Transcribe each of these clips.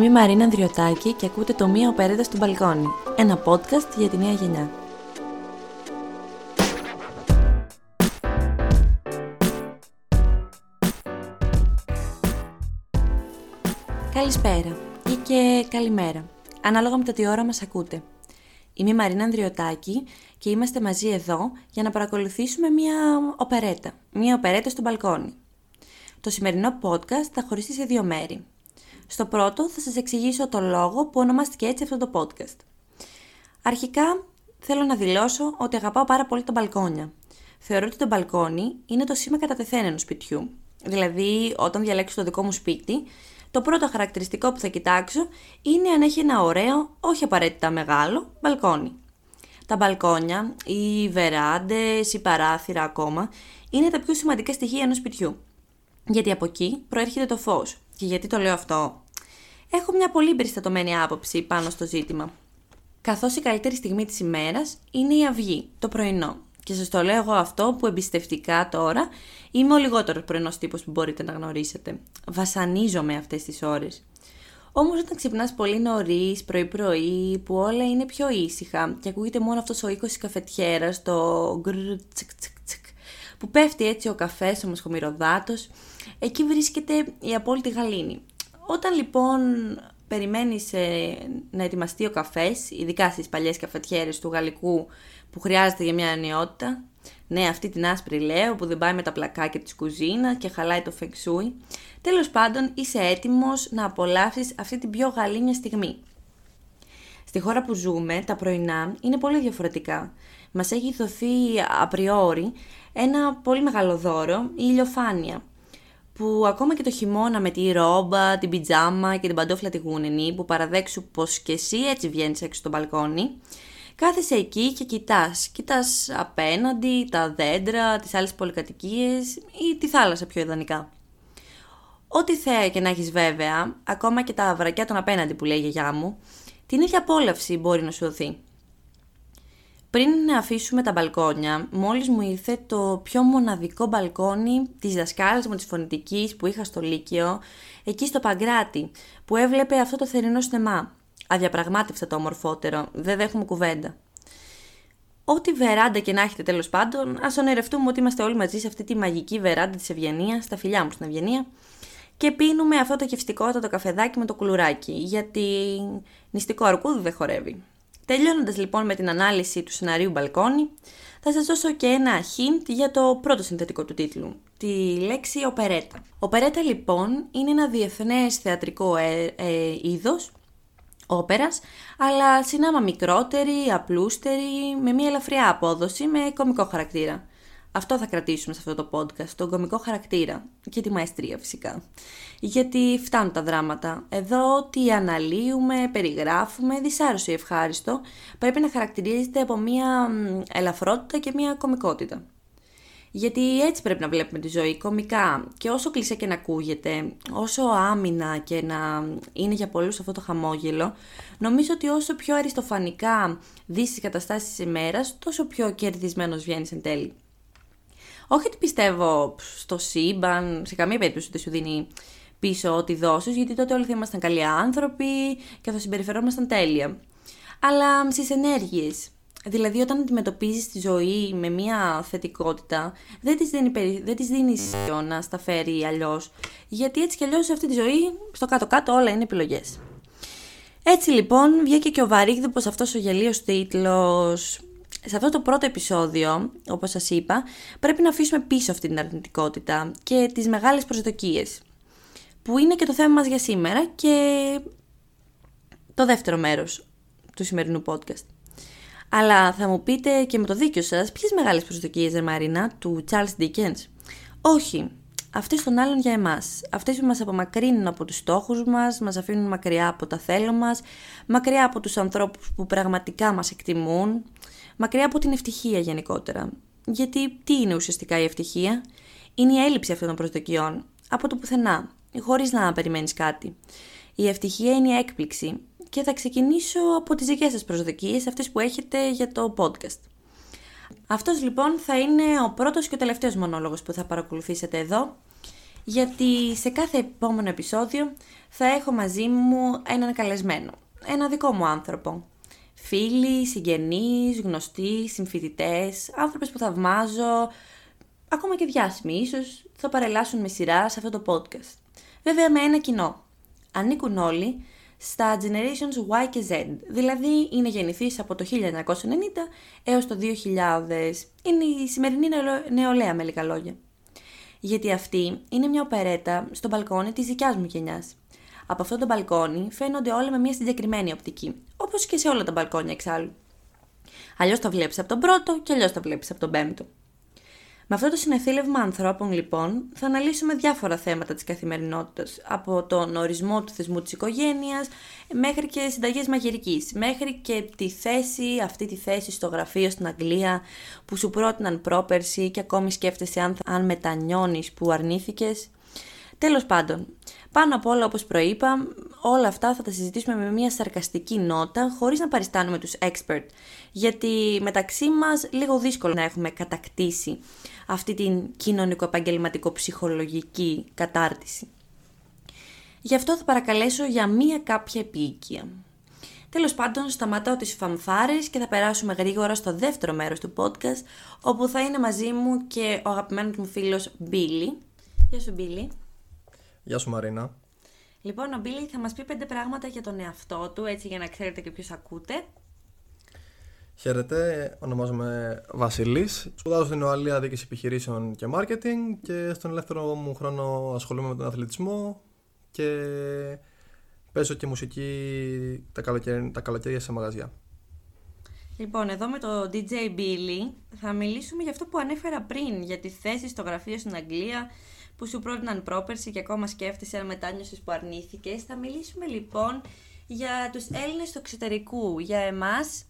Είμαι η Μαρίνα Ανδριωτάκη και ακούτε το Μία Οπερέτα στο Μπαλκόνι, ένα podcast για τη νέα γενιά. Καλησπέρα ή και καλημέρα, ανάλογα με το τι ώρα μας ακούτε. Είμαι η Μαρίνα Ανδριωτάκη και είμαστε μαζί εδώ για να παρακολουθήσουμε μία οπερέτα, μία οπερέτα στο μπαλκόνι. Το σημερινό podcast θα χωριστεί σε δύο μέρη. Στο πρώτο θα σας εξηγήσω το λόγο που ονομάστηκε έτσι αυτό το podcast. Αρχικά θέλω να δηλώσω ότι αγαπάω πάρα πολύ τα μπαλκόνια. Θεωρώ ότι το μπαλκόνι είναι το σήμα κατά τεθέν σπιτιού. Δηλαδή, όταν διαλέξω το δικό μου σπίτι, το πρώτο χαρακτηριστικό που θα κοιτάξω είναι αν έχει ένα ωραίο, όχι απαραίτητα μεγάλο, μπαλκόνι. Τα μπαλκόνια, οι βεράντες, οι παράθυρα ακόμα, είναι τα πιο σημαντικά στοιχεία ενός σπιτιού. Γιατί από εκεί προέρχεται το φως. Και γιατί το λέω αυτό; Έχω μια πολύ περιστατωμένη άποψη πάνω στο ζήτημα. Καθώς η καλύτερη στιγμή της ημέρας είναι η αυγή, το πρωινό. Και σας το λέω εγώ αυτό που εμπιστευτικά τώρα είμαι ο λιγότερος πρωινός τύπος που μπορείτε να γνωρίσετε. Βασανίζομαι αυτές τις ώρες. Όμως όταν ξυπνάς πολύ νωρίς, πρωί-πρωί, που όλα είναι πιο ήσυχα και ακούγεται μόνο αυτός ο οίκος της καφετιέρας, το γκρ τσικ τσικ τσικ, που πέφτει έτσι ο καφές, ο μασχομυροδάτο, εκεί βρίσκεται η απόλυτη γαλήνη. Όταν λοιπόν περιμένεις ε, να ετοιμαστεί ο καφές, ειδικά στις παλιές καφετιέρες του γαλλικού που χρειάζεται για μια ανιότητα, ναι αυτή την άσπρη λέω που δεν πάει με τα πλακάκια της κουζίνας και χαλάει το φεξούι, τέλος πάντων είσαι έτοιμος να απολαύσεις αυτή την πιο γαλήνια στιγμή. Στη χώρα που ζούμε, τα πρωινά είναι πολύ διαφορετικά. Μας έχει δοθεί απριόρι ένα πολύ μεγάλο δώρο, η ηλιοφάνεια, που ακόμα και το χειμώνα με τη ρόμπα, την πιτζάμα και την παντόφλα τη γούνενη που παραδέξου πως και εσύ έτσι βγαίνεις έξω στο μπαλκόνι, κάθεσαι εκεί και κοιτάς. Κοιτάς απέναντι τα δέντρα, τις άλλες πολυκατοικίες ή τη θάλασσα πιο ιδανικά. Ό,τι θέα και να έχεις βέβαια, ακόμα και τα βρακιά των απέναντι που λέει η γιαγιά μου, την ίδια απόλαυση μπορεί να σου δοθεί. Πριν αφήσουμε τα μπαλκόνια, μόλις μου ήρθε το πιο μοναδικό μπαλκόνι της δασκάλας μου της φωνητικής που είχα στο Λύκειο, εκεί στο Παγκράτη, που έβλεπε αυτό το θερινό στεμά. Αδιαπραγμάτευτα το ομορφότερο, δεν δέχομαι κουβέντα. Ό,τι βεράντα και να έχετε τέλος πάντων, ας ονειρευτούμε ότι είμαστε όλοι μαζί σε αυτή τη μαγική βεράντα της Ευγενίας, στα φιλιά μου στην Ευγενία, και πίνουμε αυτό το γευστικότατο καφεδάκι με το κουλουράκι, γιατί νηστικό αρκούδι δεν χορεύει. Τελειώνοντας λοιπόν με την ανάλυση του σεναρίου Μπαλκόνι, θα σας δώσω και ένα hint για το πρώτο συνθετικό του τίτλου, τη λέξη οπερέτα. Οπερέτα λοιπόν είναι ένα διεθνές θεατρικό ε, ε, είδος, όπερας, αλλά συνάμα μικρότερη, απλούστερη, με μια ελαφριά απόδοση, με κομικό χαρακτήρα. Αυτό θα κρατήσουμε σε αυτό το podcast, τον κομικό χαρακτήρα και τη μαεστρία φυσικά. Γιατί φτάνουν τα δράματα. Εδώ τι αναλύουμε, περιγράφουμε, δυσάρρωση ευχάριστο, πρέπει να χαρακτηρίζεται από μια ελαφρότητα και μια κομικότητα. Γιατί έτσι πρέπει να βλέπουμε τη ζωή, κομικά. Και όσο κλεισέ και να ακούγεται, όσο άμυνα και να είναι για πολλούς αυτό το χαμόγελο, νομίζω ότι όσο πιο αριστοφανικά δεις τις καταστάσεις της ημέρας, τόσο πιο κερδισμένος βγαίνεις εν τέλει. Όχι ότι πιστεύω στο σύμπαν, σε καμία περίπτωση δεν σου δίνει πίσω ό,τι δώσεις, γιατί τότε όλοι θα ήμασταν καλοί άνθρωποι και θα συμπεριφερόμασταν τέλεια. Αλλά στις ενέργειες. Δηλαδή, όταν αντιμετωπίζεις τη ζωή με μια θετικότητα, δεν της δίνει, δεν της δίνεις να στα φέρει αλλιώς. Γιατί έτσι κι αλλιώς σε αυτή τη ζωή, στο κάτω-κάτω, όλα είναι επιλογές. Έτσι λοιπόν, βγήκε και ο βαρύγδουπος αυτός ο γελίος τίτλος σε αυτό το πρώτο επεισόδιο, όπως σας είπα, πρέπει να αφήσουμε πίσω αυτή την αρνητικότητα και τις μεγάλες προσδοκίες, που είναι και το θέμα μας για σήμερα και το δεύτερο μέρος του σημερινού podcast. Αλλά θα μου πείτε και με το δίκιο σας, ποιες μεγάλες προσδοκίες, ρε Μαρίνα, του Charles Dickens; Όχι, αυτές των άλλων για εμάς. Αυτές που μας απομακρύνουν από τους στόχους μας, μας αφήνουν μακριά από τα θέλω μας, μακριά από τους ανθρώπους που πραγματικά μας εκτιμούν, μακριά από την ευτυχία γενικότερα. Γιατί τι είναι ουσιαστικά η ευτυχία; Είναι η έλλειψη αυτών των προσδοκιών, από το πουθενά, χωρίς να περιμένεις κάτι. Η ευτυχία είναι η έκπληξη και θα ξεκινήσω από τις δικές σας προσδοκίες, αυτές που έχετε για το podcast. Αυτός λοιπόν θα είναι ο πρώτος και ο τελευταίος μονόλογος που θα παρακολουθήσετε εδώ. γιατί σε κάθε επόμενο επεισόδιο θα έχω μαζί μου έναν καλεσμένο, ένα δικό μου άνθρωπο. Φίλοι, συγγενείς, γνωστοί, συμφοιτητές, άνθρωπες που θαυμάζω, ακόμα και διάσημοι ίσως, θα παρελάσουν με σειρά σε αυτό το podcast. Βέβαια με ένα κοινό. Ανήκουν όλοι στα generations Y και Z, δηλαδή είναι γεννηθείς από το 1990 έως το 2000. Είναι η σημερινή νεολαία με λίγα λόγια. Γιατί αυτή είναι μια οπερέτα στο μπαλκόνι της δικιάς μου γενιάς. Από αυτό το μπαλκόνι φαίνονται όλα με μια συγκεκριμένη οπτική, όπως και σε όλα τα μπαλκόνια εξάλλου. Αλλιώς τα βλέπεις από τον πρώτο και αλλιώς τα βλέπεις από τον πέμπτο. Με αυτό το συνεθήλευμα ανθρώπων, λοιπόν, θα αναλύσουμε διάφορα θέματα της καθημερινότητας, από τον ορισμό του θεσμού της οικογένειας, μέχρι και συνταγές μαγειρικής, μέχρι και τη θέση, αυτή τη θέση στο γραφείο στην Αγγλία, που σου πρότειναν πρόπερση και ακόμη σκέφτεσαι αν, αν μετανιώνεις που αρνήθηκες. Τέλος πάντων, πάνω απ' όλα όπως προείπα, όλα αυτά θα τα συζητήσουμε με μια σαρκαστική νότα, χωρίς να παριστάνουμε τους expert, γιατί μεταξύ μας λίγο δύσκολο να έχουμε κατακτήσει αυτή την κοινωνικο-επαγγελματικο-ψυχολογική κατάρτιση. Γι' αυτό θα παρακαλέσω για μία κάποια επίοικια. Τέλος πάντων, σταματάω τις φαμφάρες και θα περάσουμε γρήγορα στο δεύτερο μέρος του podcast, όπου θα είναι μαζί μου και ο αγαπημένος μου φίλος Μπίλι. Γεια σου Μπίλι. Γεια σου Μαρίνα. Λοιπόν, ο Μπίλι θα μας πει πέντε πράγματα για τον εαυτό του, έτσι για να ξέρετε και ποιος ακούτε. Χαίρετε, ονομάζομαι Βασίλη. Σπουδάζω στην Οαλία Δίκηση Επιχειρήσεων και Μάρκετινγκ και στον ελεύθερο μου χρόνο ασχολούμαι με τον αθλητισμό και παίζω και μουσική τα καλοκαίρια, τα καλοκαίρια σε μαγαζιά. Λοιπόν, εδώ με το DJ Billy θα μιλήσουμε για αυτό που ανέφερα πριν, για τη θέση στο γραφείο στην Αγγλία που σου πρότειναν πρόπερση και ακόμα σκέφτεσαι αν μετάνιωσες που αρνήθηκες. Θα μιλήσουμε λοιπόν για τους Έλληνες του εξωτερικού, για εμάς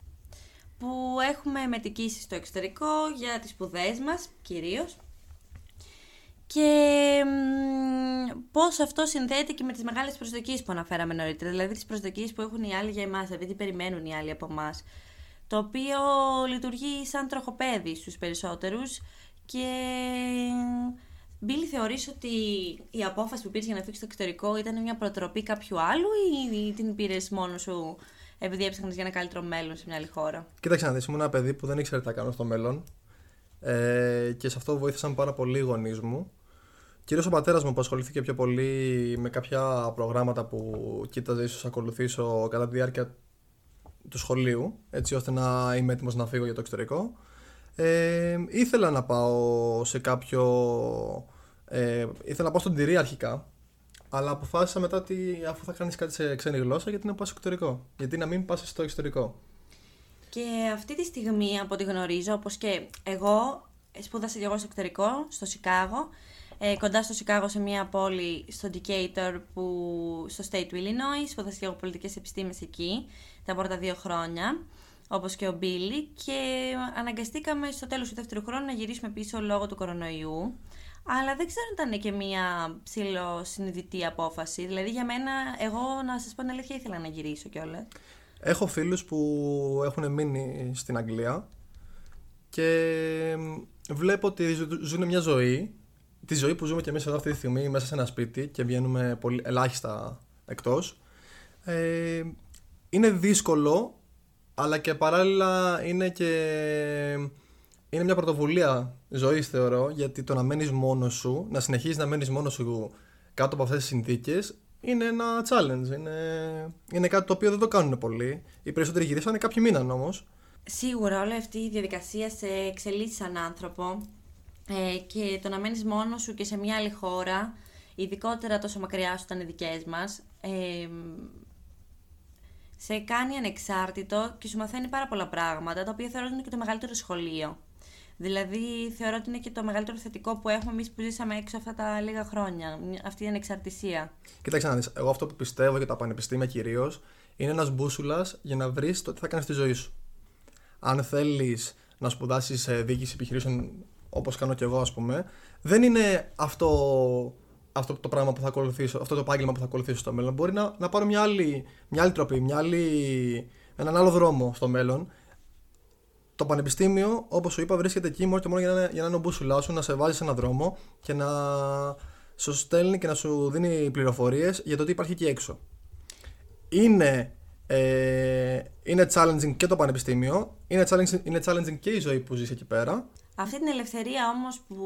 που έχουμε μετικήσεις στο εξωτερικό για τις σπουδές μας κυρίως και πώς αυτό συνδέεται και με τις μεγάλες προσδοκίες που αναφέραμε νωρίτερα, δηλαδή τις προσδοκίες που έχουν οι άλλοι για εμάς, δηλαδή τι περιμένουν οι άλλοι από εμάς. το οποίο λειτουργεί σαν τροχοπέδι στους περισσότερους και Μπίλι, θεωρείς ότι η απόφαση που πήρες για να φύγεις στο εξωτερικό ήταν μια προτροπή κάποιου άλλου ή την πήρες μόνος σου επειδή έψαχνες για ένα καλύτερο μέλλον σε μια άλλη χώρα; Κοίταξε να δεις, ήμουν ένα παιδί που δεν ήξερε τι θα κάνω στο μέλλον. Ε, και σε αυτό βοήθησαν πάρα πολύ οι γονείς μου. Κυρίως ο πατέρας μου που ασχολήθηκε πιο πολύ με κάποια προγράμματα που κοίταζε ίσως ακολουθήσω κατά τη διάρκεια του σχολείου, έτσι ώστε να είμαι έτοιμος να φύγω για το εξωτερικό. Ε, ήθελα να πάω σε κάποιο. Ε, ήθελα να πάω στον Τυρί αρχικά, αλλά αποφάσισα μετά ότι αφού θα κάνεις κάτι σε ξένη γλώσσα, γιατί να πας στο εξωτερικό. Γιατί να μην πας στο εξωτερικό. Και αυτή τη στιγμή, από ό,τι γνωρίζω, όπως και εγώ, σπούδασα και εγώ στο εξωτερικό, στο Σικάγο. Ε, κοντά στο Σικάγο, σε μια πόλη στο Decatur, που, στο State του Illinois. Σπούδασα και εγώ πολιτικές επιστήμες εκεί τα πρώτα δύο χρόνια, όπως και ο Μπίλι. Και αναγκαστήκαμε στο τέλος του δεύτερου χρόνου να γυρίσουμε πίσω λόγω του κορονοϊού. Αλλά δεν ξέρω αν ήταν και μία ψηλοσυνειδητή απόφαση. Δηλαδή για μένα, εγώ να σας πω την αλήθεια, ήθελα να γυρίσω κιόλας. Έχω φίλους που έχουν μείνει στην Αγγλία και βλέπω ότι ζουν μια ζωή, τη ζωή που ζούμε κι εμείς εδώ αυτή τη στιγμή μέσα σε ένα σπίτι και βγαίνουμε πολύ, ελάχιστα εκτός. Ε, είναι δύσκολο, αλλά και παράλληλα είναι και είναι μια πρωτοβουλία ζωής, θεωρώ, γιατί το να μένεις μόνος σου, να συνεχίζεις να μένεις μόνος σου κάτω από αυτές τις συνθήκες, είναι ένα challenge. Είναι, είναι κάτι το οποίο δεν το κάνουν πολλοί. Οι περισσότεροι γυρίσανε, κάποιοι μήναν όμως. Σίγουρα, όλη αυτή η διαδικασία σε εξελίσσει σαν άνθρωπο ε, και το να μένεις μόνος σου και σε μια άλλη χώρα, ειδικότερα τόσο μακριά σου ήταν οι δικές μας, ε, σε κάνει ανεξάρτητο και σου μαθαίνει πάρα πολλά πράγματα, τα οποία θεωρώ ότι είναι και το μεγαλύτερο σχολείο. Δηλαδή, θεωρώ ότι είναι και το μεγαλύτερο θετικό που έχουμε εμείς που ζήσαμε έξω αυτά τα λίγα χρόνια. Αυτή η ανεξαρτησία. Κοίταξε να δεις. Εγώ αυτό που πιστεύω για τα πανεπιστήμια κυρίως είναι ένας μπούσουλας για να βρεις το τι θα κάνεις στη ζωή σου. Αν θέλεις να σπουδάσεις διοίκηση επιχειρήσεων όπως κάνω κι εγώ, ας πούμε, δεν είναι αυτό, αυτό το πράγμα που θα ακολουθήσω, αυτό το επάγγελμα που θα ακολουθήσω στο μέλλον. Μπορεί να, να πάρω μια άλλη, μια άλλη τροπή, μια άλλη, έναν άλλο δρόμο στο μέλλον το πανεπιστήμιο, όπως σου είπα, βρίσκεται εκεί μόνο και μόνο για να, για να είναι ο μπούσουλάς σου, να σε βάζει σε έναν δρόμο και να σου στέλνει και να σου δίνει πληροφορίες για το τι υπάρχει εκεί έξω. Είναι, ε, είναι challenging και το πανεπιστήμιο, είναι challenging, είναι challenging και η ζωή που ζεις εκεί πέρα. Αυτή την ελευθερία όμως που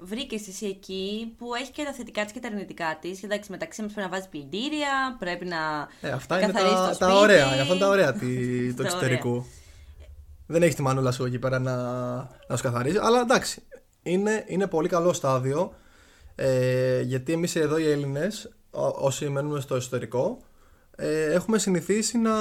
βρήκες εσύ εκεί, που έχει και τα θετικά της και τα αρνητικά της. Εντάξει, μεταξύ μας πρέπει να βάζεις πλυντήρια, πρέπει να. Ε, αυτά είναι τα, τα ωραία. Αυτά είναι τα ωραία του εξωτερικού. Δεν έχεις τη μανούλα σου εκεί πέρα να, να σου καθαρίζει. Αλλά εντάξει, είναι, είναι πολύ καλό στάδιο. Ε, γιατί εμείς εδώ οι Έλληνες, όσοι μένουμε στο εσωτερικό, ε, έχουμε συνηθίσει να.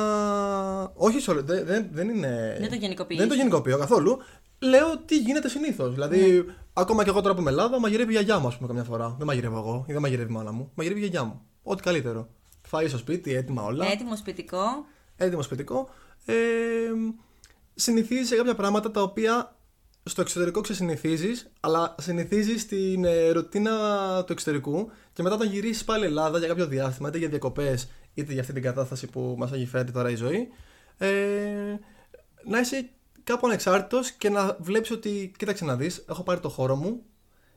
Όχι, δεν, δεν, δεν είναι. Δεν το γενικοποιείς. Δεν το γενικοποιώ καθόλου λέω τι γίνεται συνήθως. Δηλαδή, ναι. ακόμα και εγώ τώρα που είμαι Ελλάδα, μαγειρεύει η γιαγιά μου, ας πούμε, καμιά φορά. Δεν μαγειρεύω εγώ ή δεν μαγειρεύει η μάνα μου. Μαγειρεύει η γιαγιά μου. Ό,τι καλύτερο. Φάει στο σπίτι, έτοιμα όλα. Έτοιμο σπιτικό. Έτοιμο σπιτικό. Ε, συνηθίζει σε κάποια πράγματα τα οποία στο εξωτερικό ξεσυνηθίζεις, αλλά συνηθίζεις στην ε, ρουτίνα του εξωτερικού και μετά όταν γυρίσεις πάλι Ελλάδα για κάποιο διάστημα, είτε για διακοπές είτε για αυτή την κατάσταση που μας έχει φέρει τώρα η ζωή, ε, να είσαι κάπου ανεξάρτητος και να βλέπεις ότι, κοίταξε να δεις, έχω πάρει το χώρο μου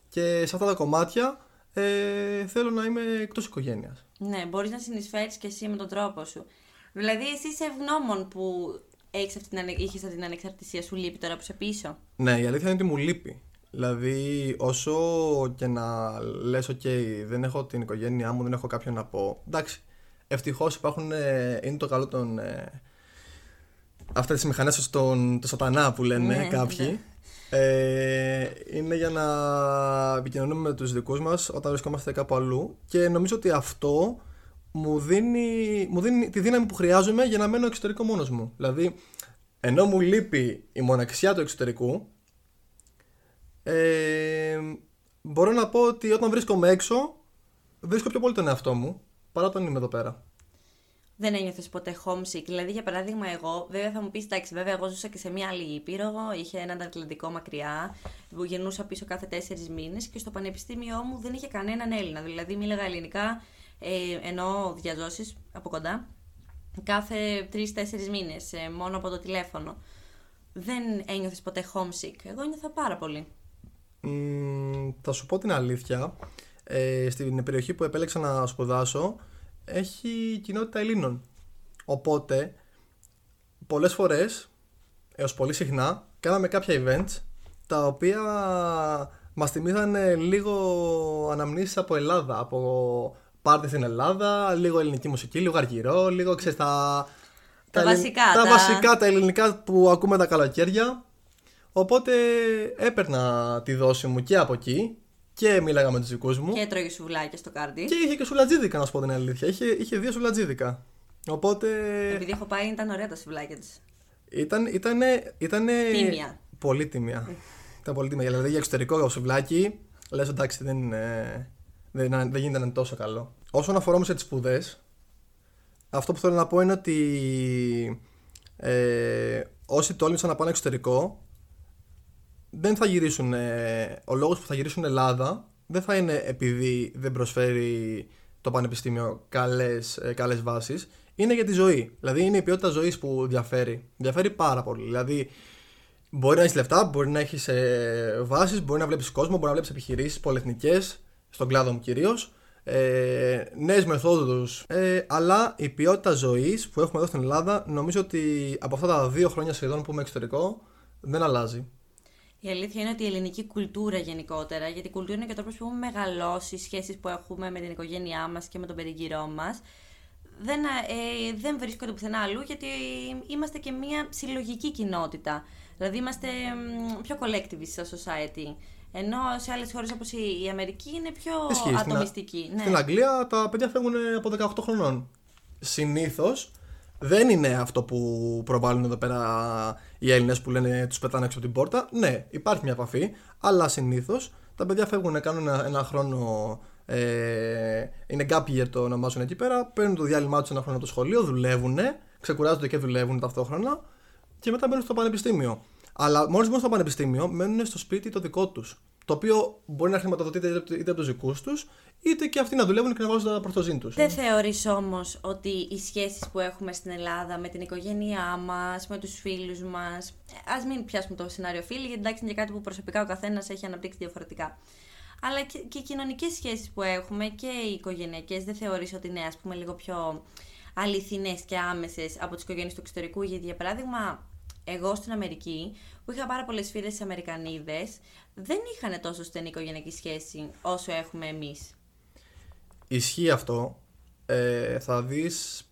και σε αυτά τα κομμάτια ε, θέλω να είμαι εκτός οικογένειας. Ναι, μπορείς να συνεισφέρεις και εσύ με τον τρόπο σου. Δηλαδή, εσύ είσαι ευγνώμων που έχεις αυτή την, είχες αυτή την ανεξαρτησία σου λείπει τώρα που είσαι πίσω. Ναι, η αλήθεια είναι ότι μου λείπει. Δηλαδή, όσο και να λες, ok, δεν έχω την οικογένειά μου, δεν έχω κάποιον να πω. Εντάξει, ευτυχώς υπάρχουν, ε, είναι το καλό των ε, αυτές τις μηχανές στον το σατανά που λένε ναι, κάποιοι. ναι. Ε, είναι για να επικοινωνούμε με τους δικούς μας όταν βρισκόμαστε κάπου αλλού και νομίζω ότι αυτό μου δίνει, μου δίνει τη δύναμη που χρειάζομαι για να μένω εξωτερικό μόνος μου. Δηλαδή ενώ μου λείπει η μοναξιά του εξωτερικού ε, μπορώ να πω ότι όταν βρίσκομαι έξω βρίσκω πιο πολύ τον εαυτό μου παρά όταν είμαι εδώ πέρα δεν ένιωθες ποτέ homesick. Δηλαδή, για παράδειγμα, εγώ, βέβαια θα μου πεις, εντάξει, βέβαια, εγώ ζούσα και σε μια άλλη ήπειρο. Είχε έναν Ατλαντικό μακριά, που γεννούσα πίσω κάθε τέσσερις μήνες και στο πανεπιστήμιό μου δεν είχε κανέναν Έλληνα. Δηλαδή, μίλαγα ελληνικά, ε, ενώ διαζώσεις από κοντά, κάθε τρει-τέσσερι μήνες, ε, μόνο από το τηλέφωνο. Δεν ένιωθες ποτέ homesick. Εγώ ένιωθα πάρα πολύ. Mm, θα σου πω την αλήθεια. Ε, στην περιοχή που επέλεξα να σπουδάσω, έχει κοινότητα Ελλήνων. Οπότε, πολλές φορές, έως πολύ συχνά, κάναμε κάποια events τα οποία μας θυμίζανε λίγο αναμνήσεις από Ελλάδα, από πάρτι στην Ελλάδα, λίγο ελληνική μουσική, λίγο αργυρό, λίγο ξέρεις τα... Τα, βασικά, τα, τα βασικά, τα ελληνικά που ακούμε τα καλοκαίρια. Οπότε έπαιρνα τη δόση μου και από εκεί και μίλαγα με τους δικούς μου. Και τρώγε σουβλάκια στο κάρτι. Και είχε και σουλατζίδικα, να σου πω την αλήθεια. Είχε, είχε δύο σουλατζίδικα. Οπότε. Επειδή έχω πάει, ήταν ωραία τα σουβλάκια της. Ήταν, ήτανε, ήτανε... Τίμια. Πολύ τίμια. ήταν πολύ τίμια. Δηλαδή για εξωτερικό σουβλάκι, λες εντάξει, δεν, είναι, δεν, δεν γίνεται τόσο καλό. Όσον αφορά όμως τις σπουδές, αυτό που θέλω να πω είναι ότι ε, όσοι τόλμησαν να πάνε εξωτερικό, δεν θα γυρίσουν. Ο λόγος που θα γυρίσουν Ελλάδα δεν θα είναι επειδή δεν προσφέρει το πανεπιστήμιο καλές, ε, καλές βάσεις είναι για τη ζωή. Δηλαδή είναι η ποιότητα ζωής που διαφέρει. Διαφέρει πάρα πολύ. Δηλαδή μπορεί να έχεις λεφτά, μπορεί να έχεις ε, βάσεις, μπορεί να βλέπεις κόσμο, μπορεί να βλέπεις επιχειρήσεις πολυεθνικές, στον κλάδο μου κυρίως. Ε, νέες μεθόδους ε, αλλά η ποιότητα ζωής που έχουμε εδώ στην Ελλάδα νομίζω ότι από αυτά τα δύο χρόνια σχεδόν που είμαι εξωτερικό δεν αλλάζει η αλήθεια είναι ότι η ελληνική κουλτούρα γενικότερα, γιατί η κουλτούρα είναι και ο τρόπος που έχουμε μεγαλώσει, οι σχέσεις που έχουμε με την οικογένειά μας και με τον περιγυρό μας, δεν, ε, δεν βρίσκονται πουθενά αλλού, γιατί είμαστε και μια συλλογική κοινότητα. Δηλαδή είμαστε πιο collectivist στο society. Ενώ σε άλλες χώρες όπως η Αμερική είναι πιο Ισχύει, ατομιστική. Στην, ναι. στην Αγγλία τα παιδιά φεύγουν από 18 χρονών. Συνήθως δεν είναι αυτό που προβάλλουν εδώ πέρα οι Έλληνες που λένε τους πετάνε έξω από την πόρτα. Ναι, υπάρχει μια επαφή, αλλά συνήθως τα παιδιά φεύγουν, κάνουν ένα, ένα χρόνο. Ε, είναι gap year το ονομάζουν εκεί πέρα. Παίρνουν το διάλειμμα τους ένα χρόνο από το σχολείο, δουλεύουν, ξεκουράζονται και δουλεύουν ταυτόχρονα και μετά μπαίνουν στο πανεπιστήμιο. Αλλά μόλις μπουν στο πανεπιστήμιο, μένουν στο σπίτι το δικό τους. Το οποίο μπορεί να χρηματοδοτείται είτε από τους δικούς τους, είτε και αυτοί να δουλεύουν και να βάζουν τα πρωτοζήν τους. Δεν θεωρείς όμως ότι οι σχέσεις που έχουμε στην Ελλάδα με την οικογένειά μας, με τους φίλους μας. Α μην πιάσουμε το σενάριο φίλοι, γιατί εντάξει είναι κάτι που προσωπικά ο καθένας έχει αναπτύξει διαφορετικά. αλλά και, και οι κοινωνικές σχέσεις που έχουμε και οι οικογενειακές δεν θεωρείς ότι είναι ας πούμε λίγο πιο αληθινές και άμεσες από τις οικογένειες του εξωτερικού; Γιατί για παράδειγμα εγώ στην Αμερική που είχα πάρα πολλές φίλες Αμερικανίδες δεν είχαν τόσο στενή οικογενειακή σχέση όσο έχουμε εμείς. Ισχύει αυτό. Ε, θα δεις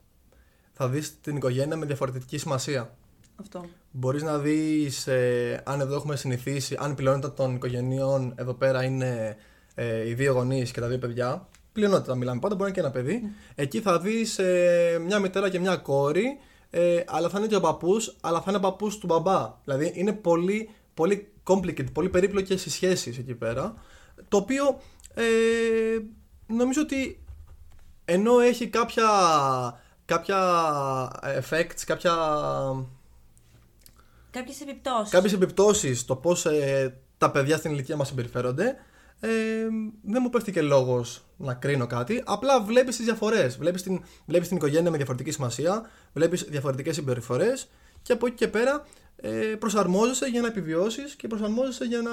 θα δεις την οικογένεια με διαφορετική σημασία. Αυτό. Μπορείς να δεις, ε, αν εδώ έχουμε συνηθίσει, αν η πλειονότητα των οικογενειών εδώ πέρα είναι ε, οι δύο γονείς και τα δύο παιδιά, πλειονότητα μιλάμε πάντα, μπορεί να είναι και ένα παιδί, Ναι. εκεί θα δεις ε, μια μητέρα και μια κόρη, ε, αλλά θα είναι και ο παππούς, αλλά θα είναι παππούς του μπαμπά. Δηλαδή είναι πολύ, πολύ complicated, πολύ περίπλοκες οι σχέσεις εκεί πέρα, το οποίο ε, νομίζω ότι ενώ έχει κάποια, κάποια effects, κάποια Κάποιες επιπτώσεις. κάποιες επιπτώσεις το πώς ε, τα παιδιά στην ηλικία μας συμπεριφέρονται ε, δεν μου πέφτει και λόγος να κρίνω κάτι απλά βλέπεις τις διαφορές βλέπεις την, βλέπεις την οικογένεια με διαφορετική σημασία βλέπεις διαφορετικές συμπεριφορές και από εκεί και πέρα ε, προσαρμόζεσαι για να επιβιώσεις και προσαρμόζεσαι για να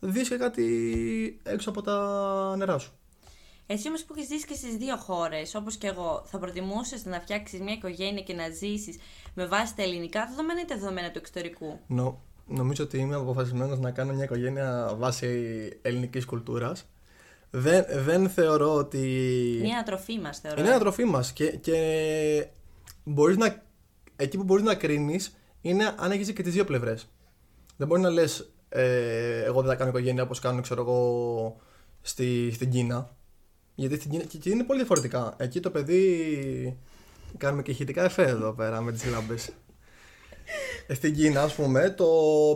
δεις και κάτι έξω από τα νερά σου Εσύ όμως που έχεις ζήσει και στις δύο χώρες, όπως και εγώ, θα προτιμούσες να φτιάξεις μια οικογένεια και να ζήσεις με βάση τα ελληνικά δεδομένα ή τα δεδομένα του εξωτερικού; Νο, νομίζω ότι είμαι αποφασισμένος να κάνω μια οικογένεια βάσει ελληνικής κουλτούρας δεν, δεν θεωρώ ότι Μια ανατροφή μας θεωρώ. Είναι ανατροφή μας και, και μπορείς να, εκεί που μπορείς να κρίνεις είναι αν έχεις και τις δύο πλευρές. Δεν μπορεί να λες, ε, εγώ δεν θα κάνω οικογένεια όπως κάνουν, ξέρω εγώ, στη, στην Κίνα. Γιατί στην Κίνα, και εκεί είναι πολύ διαφορετικά. Εκεί το παιδί. Κάνουμε και ηχητικά εφέ εδώ πέρα με τις λάμπε. Στην Κίνα, ας πούμε, το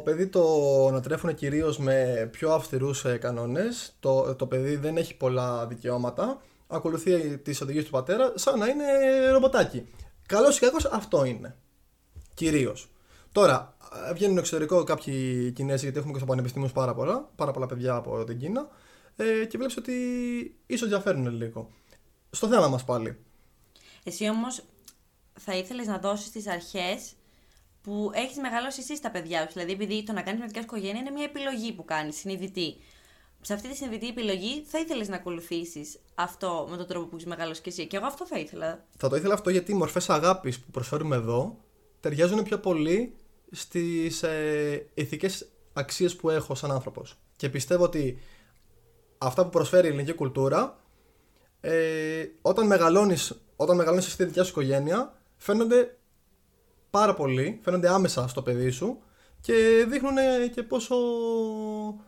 παιδί το ανατρέφουν κυρίως με πιο αυστηρούς κανόνες. Το, το παιδί δεν έχει πολλά δικαιώματα. Ακολουθεί τις οδηγίες του πατέρα σαν να είναι ρομποτάκι. Καλός ή κακός αυτό είναι. Κυρίως. Τώρα, ε, βγαίνουν στο εξωτερικό κάποιοι Κινέζοι, γιατί έχουμε και στο πανεπιστήμιο πάρα πολλά, πάρα πολλά παιδιά από την Κίνα, ε, και βλέπεις ότι ίσως διαφέρουν λίγο. Στο θέμα μας πάλι. Εσύ όμως θα ήθελες να δώσεις τις αρχές που έχεις μεγαλώσει εσύ στα παιδιά σου. Δηλαδή, επειδή το να κάνεις μια οικογένεια είναι μια επιλογή που κάνεις, συνειδητή. Σε αυτή τη συνειδητή επιλογή θα ήθελες να ακολουθήσεις αυτό με τον τρόπο που έχεις μεγαλώσει και εσύ. Και εγώ αυτό θα ήθελα. Θα το ήθελα αυτό γιατί οι μορφές αγάπης που προσφέρουμε εδώ ταιριάζουν πιο πολύ στις ε, ηθικές αξίες που έχω σαν άνθρωπος. Και πιστεύω ότι αυτά που προσφέρει η ελληνική κουλτούρα, ε, όταν μεγαλώνεις, όταν μεγαλώνεις στη δικιά σου οικογένεια, φαίνονται πάρα πολύ, φαίνονται άμεσα στο παιδί σου και δείχνουν και πόσο.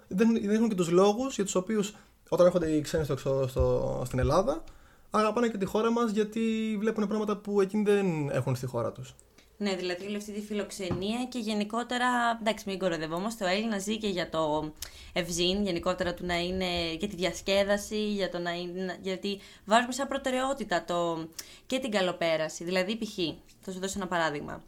δείχνουν, δείχνουν και τους λόγους για τους οποίους όταν έρχονται οι ξένοι στο, εξω- στο, στην Ελλάδα, αγαπάνε και τη χώρα μας γιατί βλέπουν πράγματα που εκείνοι δεν έχουν στη χώρα τους. Ναι, δηλαδή όλη αυτή τη φιλοξενία και γενικότερα, εντάξει μην κοροϊδευόμαστε, ο Έλληνα ζει και για το ευζήν, γενικότερα του να είναι για τη διασκέδαση, για το να είναι, γιατί βάζουμε σαν προτεραιότητα το, και την καλοπέραση. Δηλαδή, π.χ., θα σου δώσω ένα παράδειγμα.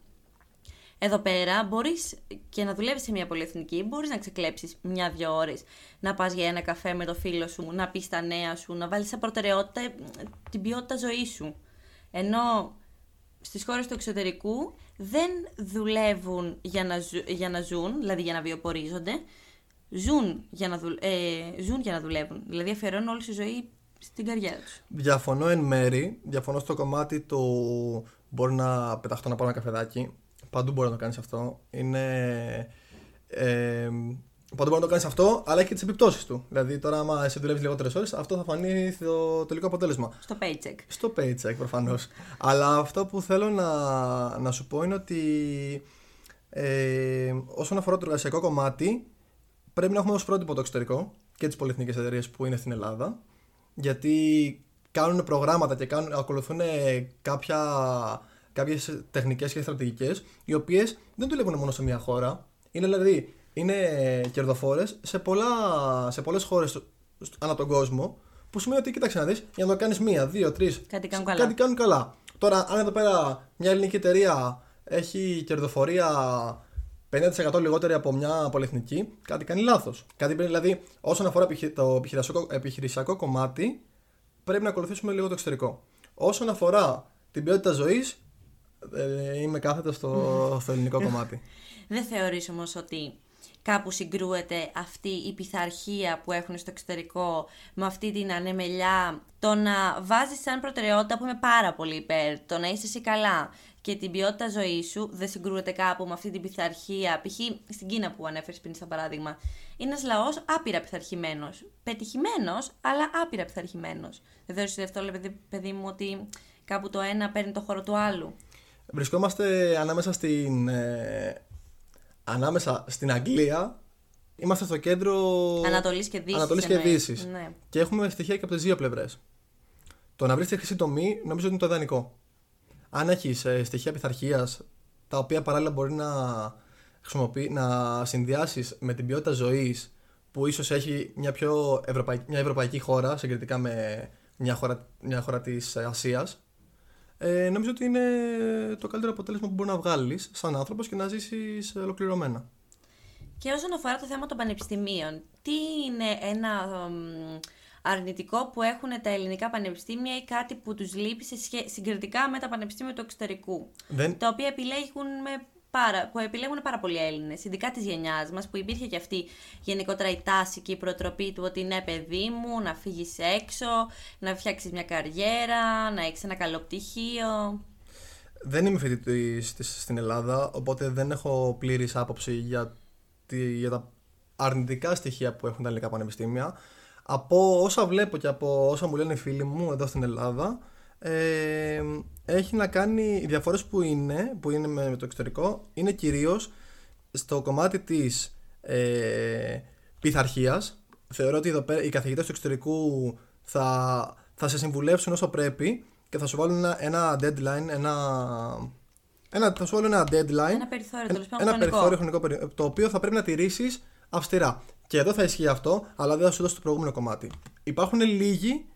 Εδώ πέρα μπορείς και να δουλεύεις σε μια πολυεθνική, μπορείς να ξεκλέψεις μια-δυο ώρες, να πας για ένα καφέ με το φίλο σου, να πεις τα νέα σου, να βάλεις σαν προτεραιότητα ε, την ποιότητα ζωής σου. Ενώ στις χώρες του εξωτερικού δεν δουλεύουν για να, ζου- για να ζουν, δηλαδή για να βιοπορίζονται, ζουν για να, δουλ- ε, ζουν για να δουλεύουν. Δηλαδή αφιερώνουν όλη τη ζωή στην καριέρα τους. Διαφωνώ εν μέρη. Διαφωνώ στο κομμάτι του μπορεί να πεταχτώ να πάω ένα καφεδάκι. Παντού μπορεί να το κάνεις αυτό. Είναι. Ε, παντού μπορεί να το κάνεις αυτό, αλλά έχει και τις επιπτώσεις του. Δηλαδή, τώρα, άμα εσύ δουλεύεις λιγότερες ώρες, αυτό θα φανεί στο τελικό αποτέλεσμα. Στο paycheck. Στο paycheck προφανώς. Αλλά αυτό που θέλω να, να σου πω είναι ότι ε, όσον αφορά το εργασιακό κομμάτι, πρέπει να έχουμε ως πρότυπο το εξωτερικό και τις πολυεθνικές εταιρείες που είναι στην Ελλάδα. Γιατί κάνουν προγράμματα και κάνουν, ακολουθούν κάποια, κάποιες τεχνικές και στρατηγικές οι οποίες δεν δουλεύουν μόνο σε μια χώρα. Είναι δηλαδή είναι κερδοφόρες σε, πολλά, σε πολλές χώρες στο- στο- ανά τον κόσμο που σημαίνει ότι κοίταξε να δεις για να το κάνεις μία, δύο, τρεις Κάτι κάνουν καλά. Κάτι κάνουν καλά. Τώρα, αν εδώ πέρα μια ελληνική εταιρεία έχει κερδοφορία 50% λιγότερη από μια πολυεθνική, κάτι κάνει λάθος. Κάτι πρέπει, δηλαδή, όσον αφορά επιχει- το επιχειρησιακό, επιχειρησιακό κομμάτι, πρέπει να ακολουθήσουμε λίγο το εξωτερικό. Όσον αφορά την ποιότητα ζωής, ε, είμαι κάθετος στο, στο ελληνικό κομμάτι. Δεν θεωρείς όμως ότι κάπου συγκρούεται αυτή η πειθαρχία που έχουν στο εξωτερικό με αυτή την ανεμελιά. Το να βάζεις σαν προτεραιότητα που είμαι πάρα πολύ υπέρ, το να είσαι εσύ καλά και την ποιότητα ζωής σου δεν συγκρούεται κάπου με αυτή την πειθαρχία. Π.χ. στην Κίνα που ανέφερες πριν, σαν παράδειγμα. Είναι ένας λαός άπειρα πειθαρχημένος. Πετυχημένος, αλλά άπειρα πειθαρχημένος. Δεν θεωρείς αυτό, παιδί, παιδί μου, ότι κάπου το ένα παίρνει το χώρο του άλλου; Βρισκόμαστε ανάμεσα στην, ε, ανάμεσα στην Αγγλία. Είμαστε στο κέντρο Ανατολής και Δύσης. Ανατολής και Δύσης. Ναι. Και έχουμε στοιχεία και από τις δύο πλευρές. Το να βρει τη χρυσή τομή νομίζω ότι είναι το ιδανικό. Αν έχεις ε, στοιχεία πειθαρχίας τα οποία παράλληλα μπορεί να, να συνδυάσεις με την ποιότητα ζωής που ίσως έχει μια πιο ευρωπαϊκή, μια ευρωπαϊκή χώρα συγκριτικά με μια χώρα, μια χώρα της Ασίας, ε, νομίζω ότι είναι το καλύτερο αποτέλεσμα που μπορεί να βγάλεις σαν άνθρωπος και να ζήσεις ολοκληρωμένα. Και όσον αφορά το θέμα των πανεπιστημίων, τι είναι ένα αρνητικό που έχουν τα ελληνικά πανεπιστήμια ή κάτι που τους λείπει σε συγκριτικά με τα πανεπιστήμια του εξωτερικού, Δεν... τα οποία επιλέγουν με πάρα, που επιλέγουν πάρα πολλοί Έλληνες, ειδικά της γενιάς μας, που υπήρχε και αυτή γενικότερα η τάση και η προτροπή του ότι ναι, παιδί μου, να φύγεις έξω, να φτιάξεις μια καριέρα, να έχεις ένα καλό πτυχίο. Δεν είμαι φοιτητή στην Ελλάδα, οπότε δεν έχω πλήρης άποψη για, τη, για τα αρνητικά στοιχεία που έχουν τα ελληνικά πανεπιστήμια. Από όσα βλέπω και από όσα μου λένε οι φίλοι μου εδώ στην Ελλάδα, ε, έχει να κάνει, οι διαφορές που είναι, που είναι με, το εξωτερικό, είναι κυρίως στο κομμάτι της ε, πειθαρχίας. Θεωρώ ότι εδώ οι καθηγητές του εξωτερικού θα, θα σε συμβουλεύσουν όσο πρέπει και θα σου βάλουν ένα, ένα deadline, ένα, ένα, θα σου βάλουν ένα deadline. Ένα περιθώριο, ένα, ένα περιθώριο χρονικό, το οποίο θα πρέπει να τηρήσεις αυστηρά. Και εδώ θα ισχύει αυτό, αλλά δεν θα σου δώσει το προηγούμενο κομμάτι. Υπάρχουν λίγοι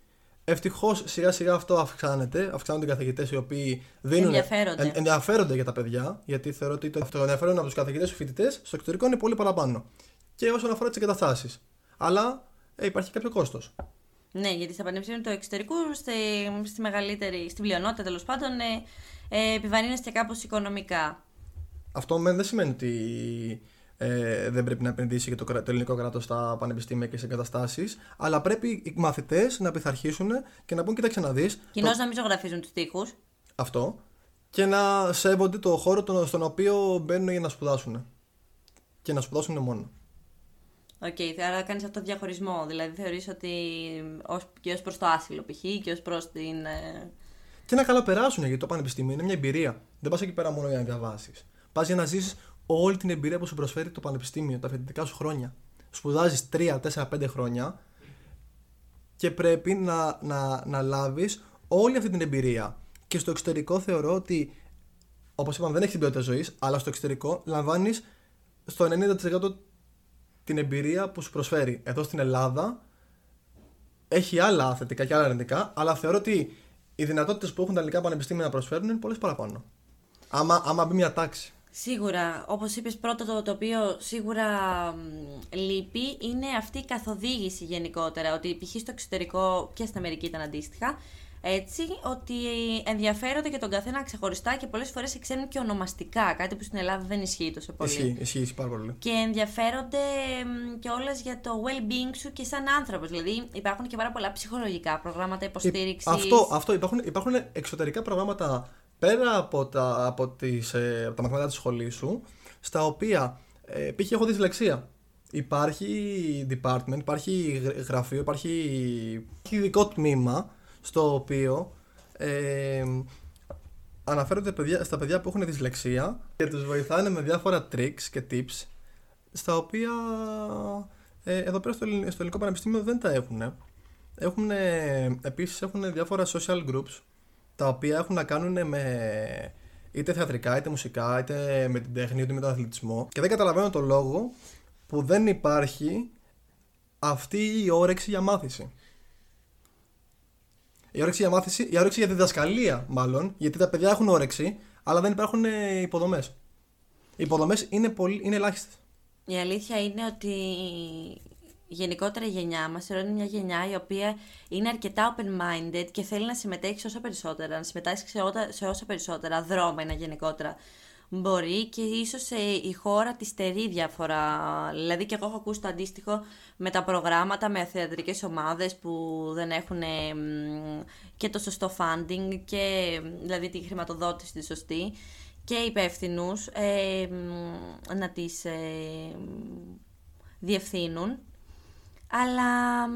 Ευτυχώς σιγά σιγά αυτό αυξάνεται. Αυξάνονται οι καθηγητές οι οποίοι δίνουν. Ενδιαφέρονται. ενδιαφέρονται για τα παιδιά. Γιατί θεωρώ ότι το ενδιαφέρον από τους καθηγητές και φοιτητές στο εξωτερικό είναι πολύ παραπάνω. Και όσον αφορά τις εγκαταστάσεις. Αλλά ε, υπάρχει κάποιο κόστος. Ναι, γιατί στα πανεπιστήμια του εξωτερικού, στη, στη μεγαλύτερη, στην πλειονότητα τέλος πάντων, ε, ε, επιβαρύνεστε κάπως οικονομικά. Αυτό δεν σημαίνει ότι ε, δεν πρέπει να επενδύσει και το, το ελληνικό κράτος στα πανεπιστήμια και σε εγκαταστάσεις. Αλλά πρέπει οι μαθητές να πειθαρχήσουν και να πούν: Κοίταξε να δεις. Κοινώς το... να μην ζωγραφίζουν τους τοίχους. Αυτό. Και να σέβονται το χώρο στον οποίο μπαίνουν για να σπουδάσουν. Και να σπουδάσουν μόνο. OK, okay, άρα κάνεις αυτό το διαχωρισμό. Δηλαδή θεωρείς ότι ως, και ως προς το άσυλο π.χ. και ως προς την. Ε... Και να καλά περάσουν γιατί το πανεπιστήμιο είναι μια εμπειρία. Δεν πας εκεί πέρα μόνο για να διαβάσεις. Πας για να ζήσει όλη την εμπειρία που σου προσφέρει το πανεπιστήμιο, τα φοιτητικά σου χρόνια. Σπουδάζεις 3, 4, 5 χρόνια και πρέπει να, να, να λάβεις όλη αυτή την εμπειρία. Και στο εξωτερικό θεωρώ ότι, όπως είπαμε, δεν έχει την ποιότητα ζωής, αλλά στο εξωτερικό λαμβάνεις στο 90% την εμπειρία που σου προσφέρει. Εδώ στην Ελλάδα έχει άλλα θετικά και άλλα αρνητικά, αλλά θεωρώ ότι οι δυνατότητες που έχουν τα ελληνικά πανεπιστήμια να προσφέρουν είναι πολλές παραπάνω. Άμα, άμα μπει μια τάξη. Σίγουρα, όπως είπες πρώτο το, το οποίο σίγουρα λείπει είναι αυτή η καθοδήγηση γενικότερα, ότι π.χ. στο εξωτερικό και στην Αμερική ήταν αντίστοιχα, έτσι ότι ενδιαφέρονται για τον καθένα ξεχωριστά και πολλές φορές ξέρουν και ονομαστικά, κάτι που στην Ελλάδα δεν ισχύει τόσο πολύ. Ισχύει, ισχύει, ισχύει πάρα πολύ. Και ενδιαφέρονται και όλες για το well-being σου και σαν άνθρωπος, δηλαδή υπάρχουν και πάρα πολλά ψυχολογικά προγράμματα υποστήριξης. Αυτό, αυτό υπάρχουν, υπάρχουν εξωτερικά προγράμματα πέρα από τα, από τις, ε, από τα μαθηματικά της σχολής σου, στα οποία ε, π.χ. έχω δυσλεξία. Υπάρχει department, υπάρχει γραφείο, υπάρχει, υπάρχει ειδικό τμήμα στο οποίο ε, αναφέρονται παιδιά, στα παιδιά που έχουν δυσλεξία και τους βοηθάνε με διάφορα tricks και tips στα οποία ε, εδώ πέρα στο, στο ελληνικό πανεπιστήμιο δεν τα έχουν. Έχουν, επίσης έχουν διάφορα social groups τα οποία έχουν να κάνουν με είτε θεατρικά, είτε μουσικά, είτε με την τέχνη, είτε με τον αθλητισμό. Και δεν καταλαβαίνω τον λόγο που δεν υπάρχει αυτή η όρεξη για μάθηση. Η όρεξη για μάθηση, η όρεξη για διδασκαλία μάλλον, γιατί τα παιδιά έχουν όρεξη, αλλά δεν υπάρχουν υποδομές. Οι υποδομές είναι, είναι ελάχιστες. Η αλήθεια είναι ότι γενικότερα η γενιά μας θεωρώ είναι μια γενιά η οποία είναι αρκετά open-minded και θέλει να συμμετέχει σε όσα περισσότερα, να συμμετάσχει σε, όσα, σε όσα περισσότερα δρόμενα γενικότερα. Μπορεί και ίσως ε, η χώρα της στερεί διαφορά. Δηλαδή και εγώ έχω ακούσει το αντίστοιχο με τα προγράμματα, με θεατρικές ομάδες που δεν έχουν ε, και το σωστό funding και δηλαδή τη χρηματοδότηση τη σωστή και υπεύθυνους ε, να τις ε, διευθύνουν αλλά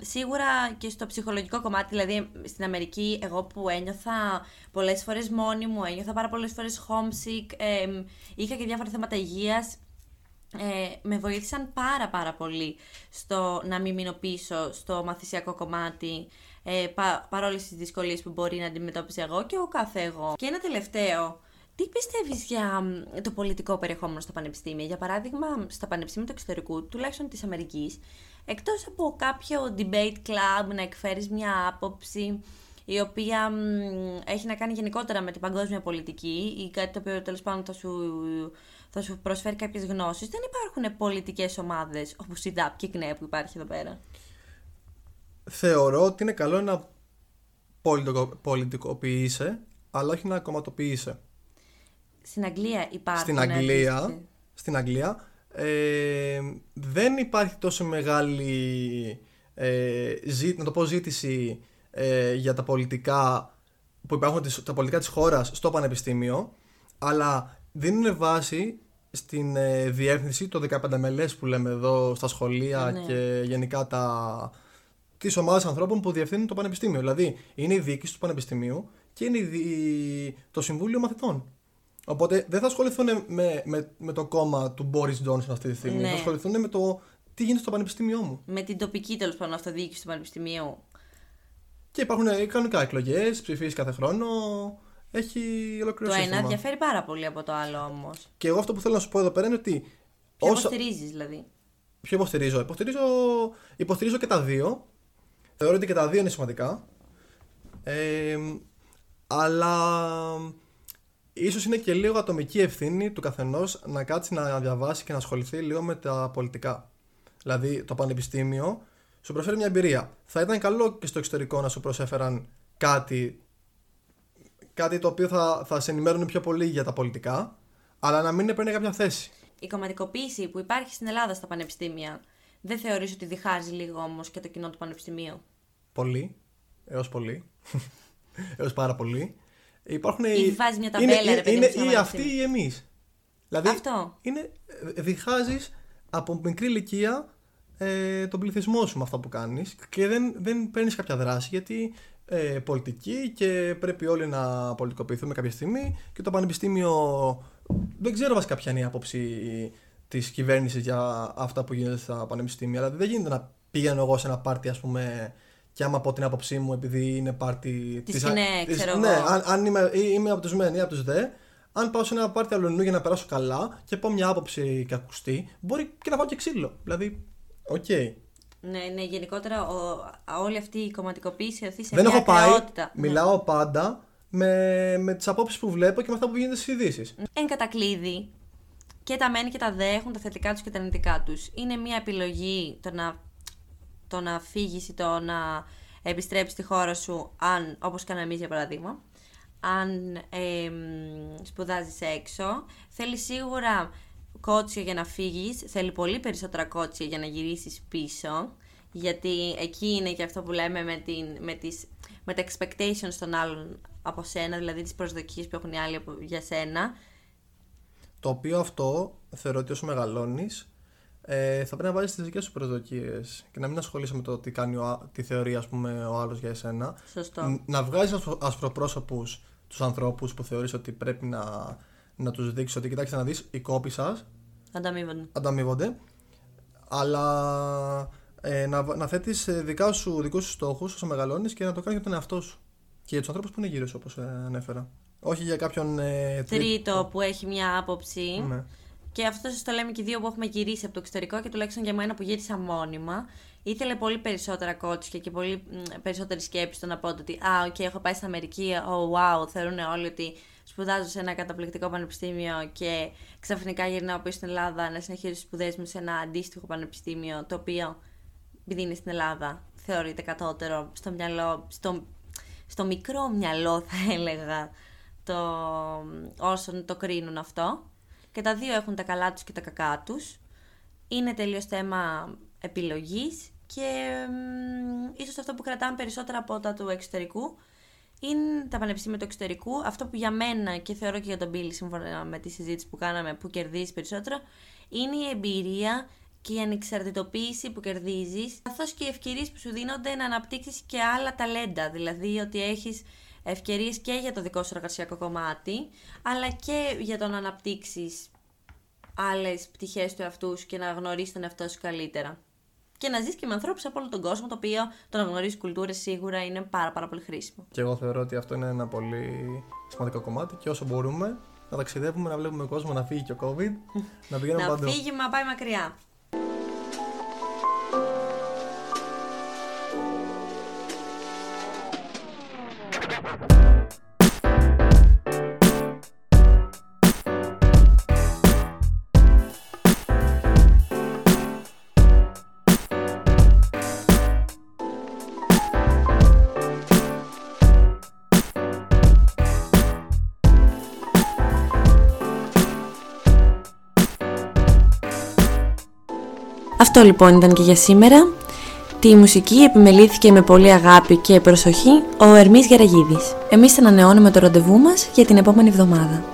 σίγουρα και στο ψυχολογικό κομμάτι, δηλαδή στην Αμερική, εγώ που ένιωθα πολλές φορές μόνη μου, ένιωθα πάρα πολλές φορές homesick, είχα και διάφορα θέματα υγείας, ε, με βοήθησαν πάρα πάρα πολύ στο να μην μείνω πίσω στο μαθησιακό κομμάτι, ε, πα, παρόλες τις δυσκολίες που μπορεί να αντιμετώπιζε εγώ και ο κάθε εγώ. Και ένα τελευταίο, τι πιστεύεις για το πολιτικό περιεχόμενο στα πανεπιστήμια, για παράδειγμα στα πανεπιστήμια του εξωτερικού, τουλάχιστον της Αμερικής, εκτός από κάποιο debate club να εκφέρεις μια άποψη η οποία έχει να κάνει γενικότερα με την παγκόσμια πολιτική ή κάτι το οποίο τέλος πάντων θα σου, θα σου προσφέρει κάποιες γνώσεις, δεν υπάρχουν πολιτικές ομάδες όπως η DAP και η ΚΝΕ που υπάρχει εδώ πέρα. Θεωρώ ότι είναι καλό να πολιτικοποιείσαι, αλλά όχι να κομματοποιείσαι. Στην Αγγλία υπάρχουν. Στην Αγγλία, στην Αγγλία ε, δεν υπάρχει τόσο μεγάλη ε, να το πω, ζήτηση ε, για τα πολιτικά που υπάρχουν τα πολιτικά της χώρας στο πανεπιστήμιο αλλά δίνουν βάση στην ε, διεύθυνση των 15 μελές που λέμε εδώ στα σχολεία ναι. και γενικά τα, τις ομάδες ανθρώπων που διευθύνουν το πανεπιστήμιο. Δηλαδή είναι η διοίκηση του πανεπιστημίου και είναι η, το Συμβούλιο Μαθητών. Οπότε δεν θα ασχοληθούν με, με, με το κόμμα του Μπόρι Τζόνσον αυτή τη στιγμή. Ναι. Θα ασχοληθούν με το τι γίνεται στο πανεπιστήμιό μου. Με την τοπική τέλος πάντων αυτοδιοίκηση του πανεπιστημίου. Και υπάρχουν κανονικά εκλογές, ψηφίσει κάθε χρόνο. Έχει ολοκληρώσει. Το ένα διαφέρει πάρα πολύ από το άλλο όμως. Και εγώ αυτό που θέλω να σου πω εδώ πέρα είναι ότι. Ποιο όσα... υποστηρίζεις δηλαδή; Ποιο υποστηρίζω; υποστηρίζω. Υποστηρίζω και τα δύο. Θεωρώ ότι και τα δύο είναι σημαντικά. Ε, αλλά ίσως είναι και λίγο ατομική ευθύνη του καθενός να κάτσει να διαβάσει και να ασχοληθεί λίγο με τα πολιτικά. Δηλαδή το πανεπιστήμιο σου προσφέρει μια εμπειρία. Θα ήταν καλό και στο εξωτερικό να σου προσέφεραν κάτι, κάτι το οποίο θα, θα σε ενημέρωνε πιο πολύ για τα πολιτικά, αλλά να μην παίρνει κάποια θέση. Η κομματικοποίηση που υπάρχει στην Ελλάδα στα πανεπιστήμια δεν θεωρείς ότι διχάζει λίγο όμως και το κοινό του πανεπιστημίου; Πολύ, έως πολύ, έως πάρα πολύ. Υπάρχουν. Ή βάζεις μια ταμπέλα, είναι, ρε Είναι ή αυτοί ή εμείς. Δηλαδή, Αυτό. Είναι, διχάζεις από μικρή ηλικία ε, τον πληθυσμό σου με αυτά που κάνεις και δεν, δεν παίρνεις κάποια δράση γιατί ε, πολιτική και πρέπει όλοι να πολιτικοποιηθούμε κάποια στιγμή και το πανεπιστήμιο. Δεν ξέρω βασικά ποια είναι η άποψη της κυβέρνησης για αυτά που γίνονται στα πανεπιστήμια. Δηλαδή δεν γίνεται να πηγαίνω εγώ σε ένα πάρτι, ας πούμε, και άμα πω την άποψή μου, επειδή είναι πάρτι. Της ναι, ξέρω Ναι, αν, αν είμαι, είμαι από τους μεν ή από τους δε, αν πάω σε ένα πάρτι αλλονού για να περάσω καλά και πω μια άποψη και ακουστεί, μπορεί και να πάω και ξύλο. Δηλαδή, OK. Okay. Ναι, ναι, γενικότερα ο, όλη αυτή η κομματικοποίηση ωθεί σε Δεν μια έχω πάει. Ναι. Μιλάω πάντα με, με τις απόψεις που βλέπω και με αυτά που γίνονται στις ειδήσεις. Εν κατακλείδι, και τα μεν και τα δε έχουν τα θετικά τους και τα αρνητικά τους. Είναι μια επιλογή το να το να φύγεις ή το να επιστρέψεις στη χώρα σου, αν, όπως κάναμε εμείς για παράδειγμα, αν ε, σπουδάζεις έξω, θέλεις σίγουρα κότσιο για να φύγεις, θέλει πολύ περισσότερα κότσια για να γυρίσεις πίσω, γιατί εκεί είναι και αυτό που λέμε με, την, με, τις, με τα expectations των άλλων από σένα, δηλαδή τις προσδοκίες που έχουν οι άλλοι για σένα. Το οποίο αυτό θεωρώ ότι όσο μεγαλώνεις ε, θα πρέπει να βάλεις τις δικές σου προσδοκίες και να μην ασχολείσαι με το τι κάνει ο, τη θεωρία ας πούμε, ο άλλος για εσένα. Σωστό. Να βγάζει ασπροπρόσωπους τους ανθρώπους που θεωρείς ότι πρέπει να, να τους δείξεις ότι κοιτάξτε να δεις, οι κόποι σας ανταμείβονται. ανταμείβονται. Αλλά ε, να, να θέτεις ε, δικά σου, δικούς σου στόχους όσο μεγαλώνεις και να το κάνεις για τον εαυτό σου. Και για τους ανθρώπους που είναι γύρω σου, όπως ε, ανέφερα. Όχι για κάποιον. Ε, τρίτο που έχει μια άποψη. Ναι. Και αυτό σας το λέμε και δύο που έχουμε γυρίσει από το εξωτερικό και τουλάχιστον για μένα που γύρισα μόνιμα. Ήθελε πολύ περισσότερα κότσια και πολύ περισσότερη σκέψη στο να πω ότι Α, οκ, έχω πάει στην Αμερική. Oh, wow, θεωρούν όλοι ότι σπουδάζω σε ένα καταπληκτικό πανεπιστήμιο και ξαφνικά γυρνάω πίσω στην Ελλάδα να συνεχίσω τις σπουδές μου σε ένα αντίστοιχο πανεπιστήμιο, το οποίο επειδή είναι στην Ελλάδα θεωρείται κατώτερο στο μυαλό, στο, στο μικρό μυαλό θα έλεγα το, όσων το κρίνουν αυτό. Και τα δύο έχουν τα καλά τους και τα κακά τους. Είναι τελείως θέμα επιλογής και μ, ίσως αυτό που κρατάμε περισσότερα από τα του εξωτερικού είναι τα πανεπιστήμια του εξωτερικού. Αυτό που για μένα και θεωρώ και για τον Μπίλι, σύμφωνα με τη συζήτηση που κάναμε, που κερδίζει περισσότερο, είναι η εμπειρία και η ανεξαρτητοποίηση που κερδίζεις, καθώς και οι ευκαιρίες που σου δίνονται να αναπτύξεις και άλλα ταλέντα. Δηλαδή ότι έχεις ευκαιρίες και για το δικό σου εργασιακό κομμάτι, αλλά και για το να αναπτύξεις άλλες πτυχές του εαυτού σου και να γνωρίσεις τον εαυτό σου καλύτερα. Και να ζεις και με ανθρώπους από όλο τον κόσμο, το οποίο το να γνωρίσεις κουλτούρες σίγουρα είναι πάρα, πάρα πολύ χρήσιμο. Και εγώ θεωρώ ότι αυτό είναι ένα πολύ σημαντικό κομμάτι και όσο μπορούμε να ταξιδεύουμε, να βλέπουμε κόσμο να φύγει και ο COVID, να πηγαίνουμε να παντού. φύγει, μα πάει μακριά. Αυτό λοιπόν ήταν και για σήμερα. Τη μουσική επιμελήθηκε με πολύ αγάπη και προσοχή ο Ερμής Γεραγίδης. Εμείς ανανεώνουμε το ραντεβού μας για την επόμενη εβδομάδα.